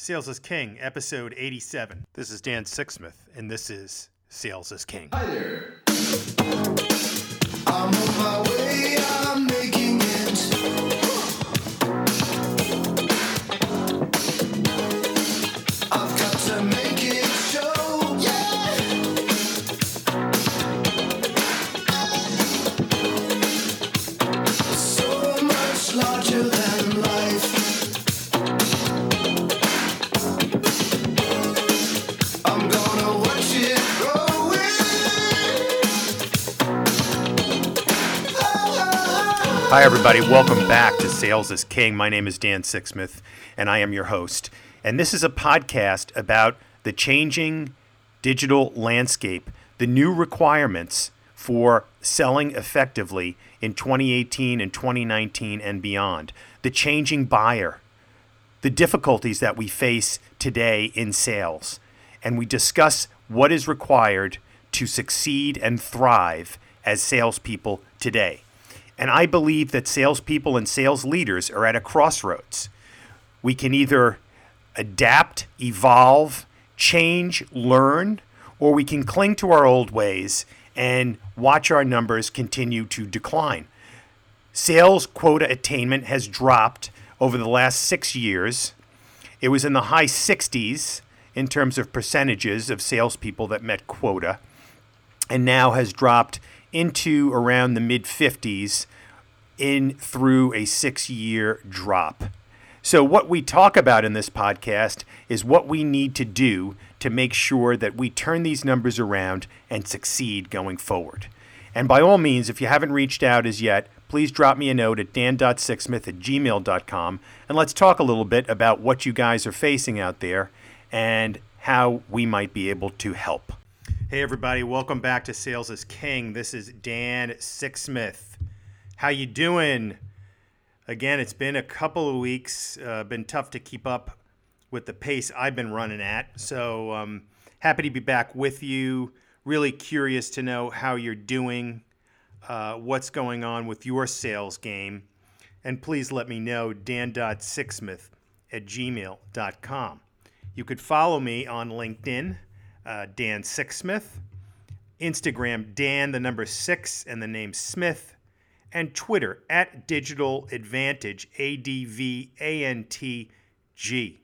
Sales is King, episode 87. This is Dan Sixsmith, and this is Sales is King. Hi there. Hi, everybody. Welcome back to Sales is King. My name is Dan Sixsmith, and I am your host. And this is a podcast about the changing digital landscape, the new requirements for selling effectively in 2018 and 2019 and beyond, the changing buyer, the difficulties that we face today in sales. And we discuss what is required to succeed and thrive as salespeople today. And I believe that salespeople and sales leaders are at a crossroads. We can either adapt, evolve, change, learn, or we can cling to our old ways and watch our numbers continue to decline. Sales quota attainment has dropped over the last six years. It was in the high 60s in terms of percentages of salespeople that met quota, and now has dropped into around the mid 50s in through a six year drop. So, what we talk about in this podcast is what we need to do to make sure that we turn these numbers around and succeed going forward. And by all means, if you haven't reached out as yet, please drop me a note at dan.sixsmith at gmail.com and let's talk a little bit about what you guys are facing out there and how we might be able to help. Hey everybody, welcome back to Sales is King. This is Dan Sixsmith. How you doing? Again, it's been a couple of weeks. Uh, been tough to keep up with the pace I've been running at. So um, happy to be back with you. Really curious to know how you're doing, uh, what's going on with your sales game, and please let me know. Dan.sixsmith at gmail.com. You could follow me on LinkedIn, uh, Dan Sixsmith, Instagram, Dan the number six and the name Smith, and Twitter at Digital Advantage, A D V A N T G.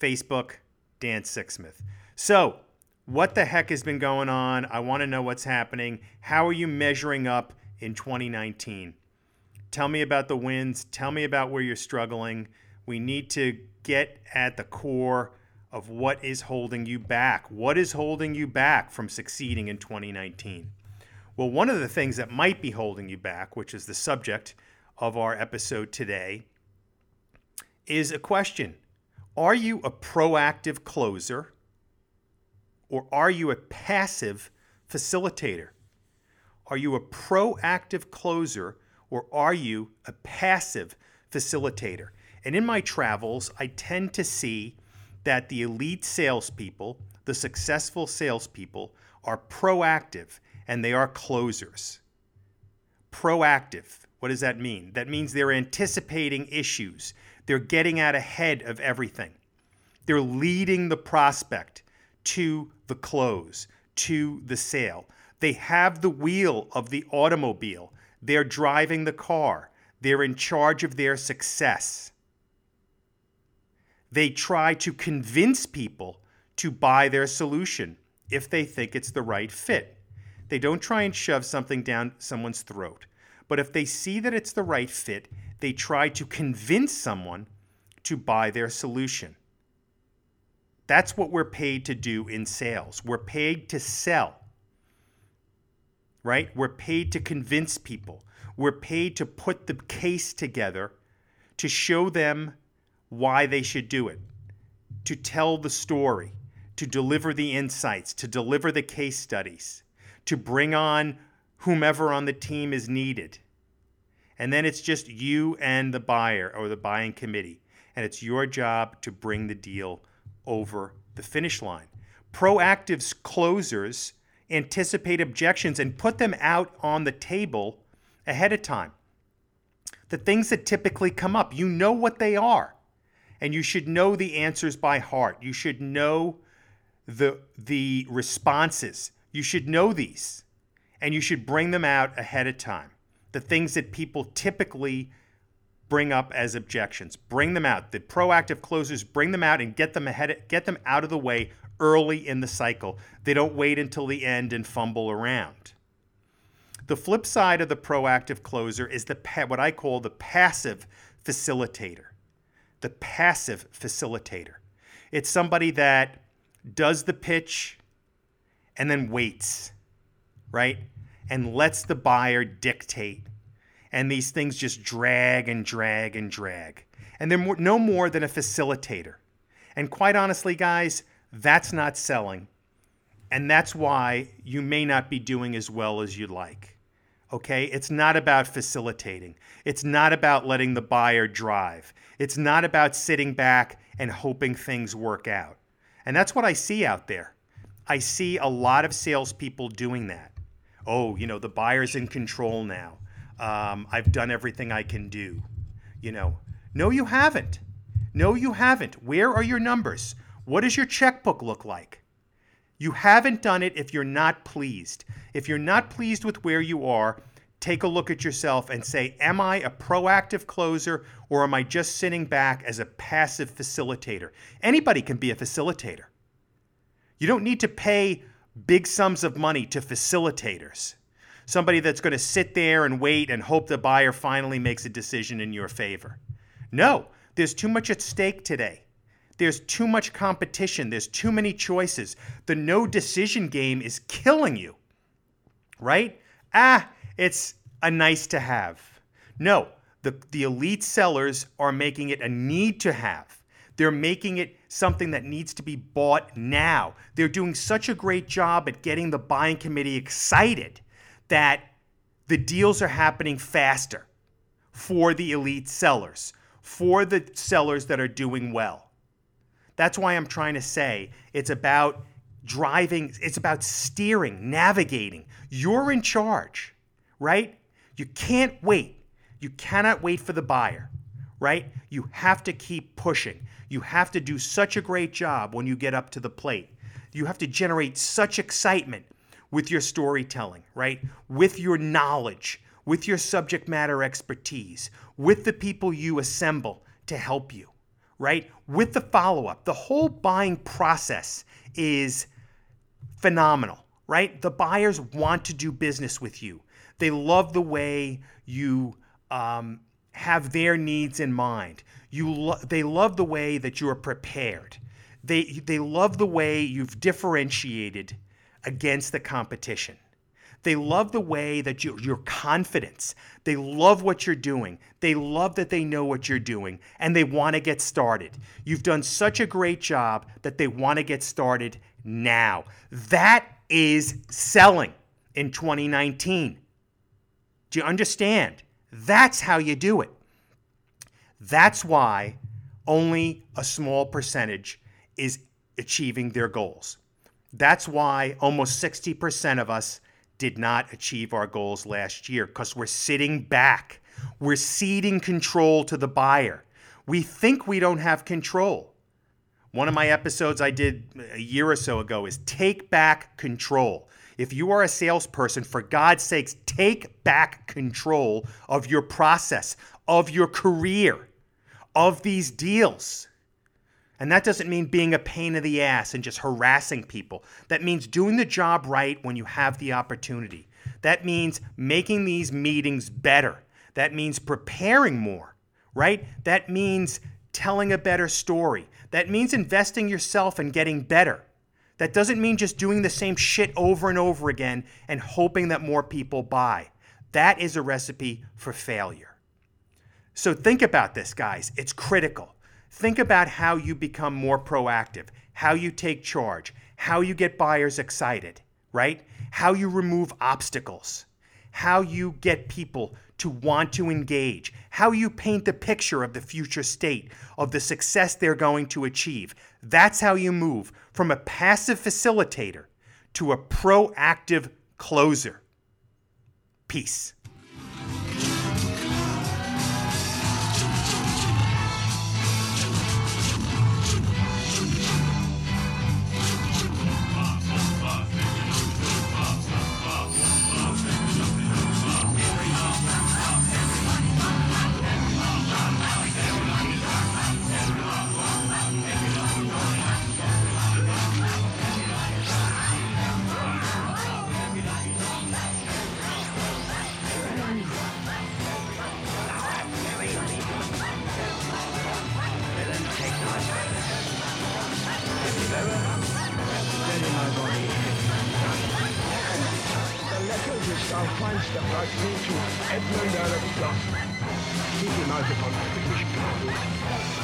Facebook, Dan Sixsmith. So, what the heck has been going on? I want to know what's happening. How are you measuring up in 2019? Tell me about the wins. Tell me about where you're struggling. We need to get at the core of what is holding you back. What is holding you back from succeeding in 2019? Well, one of the things that might be holding you back, which is the subject of our episode today, is a question Are you a proactive closer or are you a passive facilitator? Are you a proactive closer or are you a passive facilitator? And in my travels, I tend to see that the elite salespeople, the successful salespeople, are proactive and they are closers. Proactive, what does that mean? That means they're anticipating issues, they're getting out ahead of everything, they're leading the prospect to the close, to the sale. They have the wheel of the automobile, they're driving the car, they're in charge of their success. They try to convince people to buy their solution if they think it's the right fit. They don't try and shove something down someone's throat. But if they see that it's the right fit, they try to convince someone to buy their solution. That's what we're paid to do in sales. We're paid to sell, right? We're paid to convince people. We're paid to put the case together to show them why they should do it, to tell the story, to deliver the insights, to deliver the case studies, to bring on whomever on the team is needed. And then it's just you and the buyer or the buying committee. And it's your job to bring the deal over the finish line. Proactive closers anticipate objections and put them out on the table ahead of time. The things that typically come up, you know what they are. And you should know the answers by heart. You should know the the responses. You should know these and you should bring them out ahead of time. The things that people typically bring up as objections. Bring them out. The proactive closers bring them out and get them ahead get them out of the way early in the cycle. They don't wait until the end and fumble around. The flip side of the proactive closer is the what I call the passive facilitator. The passive facilitator. It's somebody that does the pitch and then waits, right? And lets the buyer dictate. And these things just drag and drag and drag. And they're more, no more than a facilitator. And quite honestly, guys, that's not selling. And that's why you may not be doing as well as you'd like. Okay? It's not about facilitating. It's not about letting the buyer drive. It's not about sitting back and hoping things work out. And that's what I see out there. I see a lot of salespeople doing that. Oh, you know, the buyer's in control now. Um, I've done everything I can do. You know, no, you haven't. No, you haven't. Where are your numbers? What does your checkbook look like? You haven't done it if you're not pleased. If you're not pleased with where you are, take a look at yourself and say, Am I a proactive closer or am I just sitting back as a passive facilitator? Anybody can be a facilitator. You don't need to pay big sums of money to facilitators. Somebody that's going to sit there and wait and hope the buyer finally makes a decision in your favor. No, there's too much at stake today. There's too much competition. There's too many choices. The no decision game is killing you, right? Ah, it's a nice to have. No, the, the elite sellers are making it a need to have. They're making it something that needs to be bought now. They're doing such a great job at getting the buying committee excited that the deals are happening faster for the elite sellers, for the sellers that are doing well. That's why I'm trying to say it's about driving, it's about steering, navigating. You're in charge, right? You can't wait. You cannot wait for the buyer, right? You have to keep pushing. You have to do such a great job when you get up to the plate. You have to generate such excitement with your storytelling, right? With your knowledge, with your subject matter expertise, with the people you assemble to help you, right? With the follow up. The whole buying process is phenomenal, right? The buyers want to do business with you. They love the way you um, have their needs in mind. You lo- they love the way that you're prepared. They, they love the way you've differentiated against the competition. They love the way that you, your confidence. They love what you're doing. They love that they know what you're doing and they want to get started. You've done such a great job that they want to get started now. That is selling in 2019. Do you understand? That's how you do it. That's why only a small percentage is achieving their goals. That's why almost 60% of us did not achieve our goals last year because we're sitting back. We're ceding control to the buyer. We think we don't have control. One of my episodes I did a year or so ago is take back control. If you are a salesperson, for God's sakes, take back control of your process, of your career, of these deals. And that doesn't mean being a pain in the ass and just harassing people. That means doing the job right when you have the opportunity. That means making these meetings better. That means preparing more, right? That means telling a better story. That means investing yourself and getting better. That doesn't mean just doing the same shit over and over again and hoping that more people buy. That is a recipe for failure. So think about this, guys. It's critical. Think about how you become more proactive, how you take charge, how you get buyers excited, right? How you remove obstacles, how you get people to want to engage, how you paint the picture of the future state, of the success they're going to achieve. That's how you move from a passive facilitator to a proactive closer. Peace. Our fine stuff like me to Edmund Alexander. Keep your mouth upon British people.